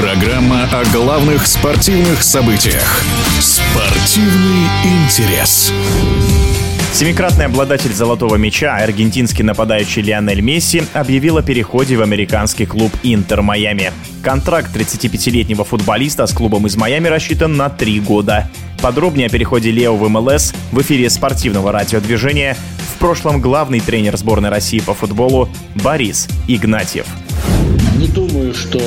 о главных спортивных событиях. Спортивный интерес. Семикратный обладатель золотого мяча, аргентинский нападающий Лионель Месси, объявил о переходе в американский клуб «Интер Майами». Контракт 35-летнего футболиста с клубом из Майами рассчитан на три года. Подробнее о переходе Лео в МЛС в эфире спортивного радиодвижения в прошлом главный тренер сборной России по футболу Борис Игнатьев. Думаю, что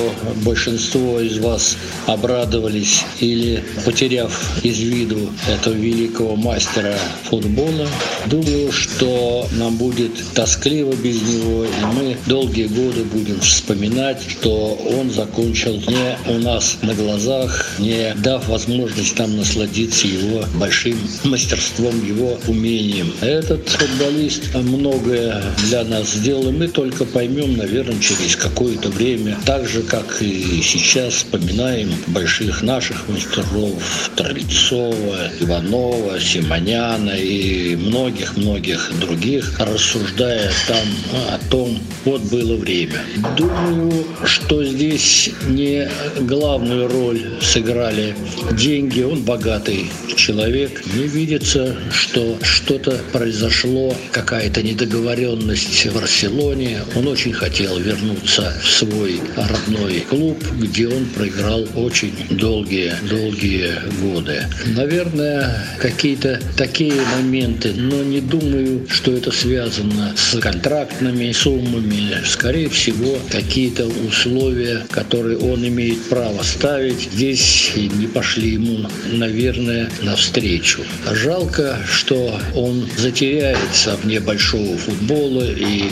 большинство из вас обрадовались или, потеряв из виду этого великого мастера футбола, думаю, что нам будет тоскливо без него, и мы долгие годы будем вспоминать, что он закончил не у нас на глазах, не дав возможность нам насладиться его большим мастерством, его умением. Этот футболист многое для нас сделал, и мы только поймем, наверное, через какое-то время время, так же, как и сейчас, вспоминаем больших наших мастеров Традицова, Иванова, Симоняна и многих-многих других, рассуждая там о том, вот было время. Думаю, что здесь не главную роль сыграли деньги, он богатый человек. Не видится, что что-то произошло, какая-то недоговоренность в Барселоне. Он очень хотел вернуться в свой свой родной клуб, где он проиграл очень долгие-долгие годы. Наверное, какие-то такие моменты, но не думаю, что это связано с контрактными суммами. Скорее всего, какие-то условия, которые он имеет право ставить, здесь не пошли ему, наверное, навстречу. Жалко, что он затеряется вне большого футбола, и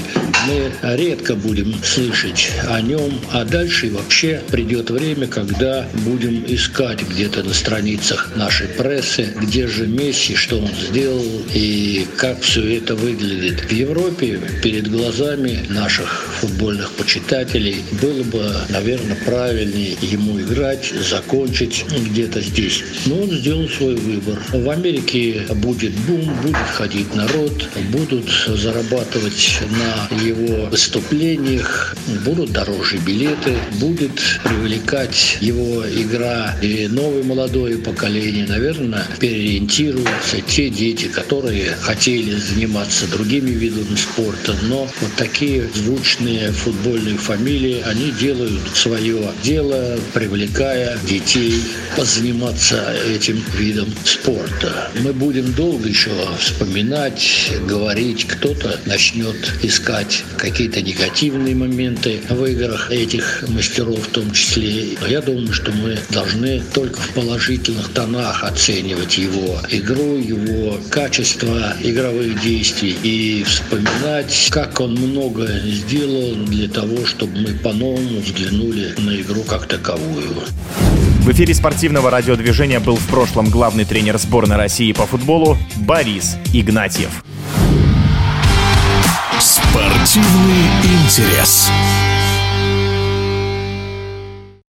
мы редко будем слышать о нем, а дальше вообще придет время, когда будем искать где-то на страницах нашей прессы, где же Месси, что он сделал и как все это выглядит. В Европе перед глазами наших футбольных почитателей было бы, наверное, правильнее ему играть, закончить где-то здесь. Но он сделал свой выбор. В Америке будет бум, будет ходить народ, будут зарабатывать на его выступлениях, будут дороже билеты, будет привлекать его игра и новое молодое поколение, наверное, переориентируются те дети, которые хотели заниматься другими видами спорта, но вот такие звучные футбольные фамилии, они делают свое дело, привлекая детей позаниматься этим видом спорта. Мы будем долго еще вспоминать, говорить, кто-то начнет искать какие-то негативные моменты в играх этих мастеров в том числе. Я думаю, что мы должны только в положительных тонах оценивать его игру, его качество игровых действий и вспоминать, как он много сделал для того, чтобы мы по-новому взглянули на игру как таковую. В эфире спортивного радиодвижения был в прошлом главный тренер сборной России по футболу Борис Игнатьев. Спортивный интерес.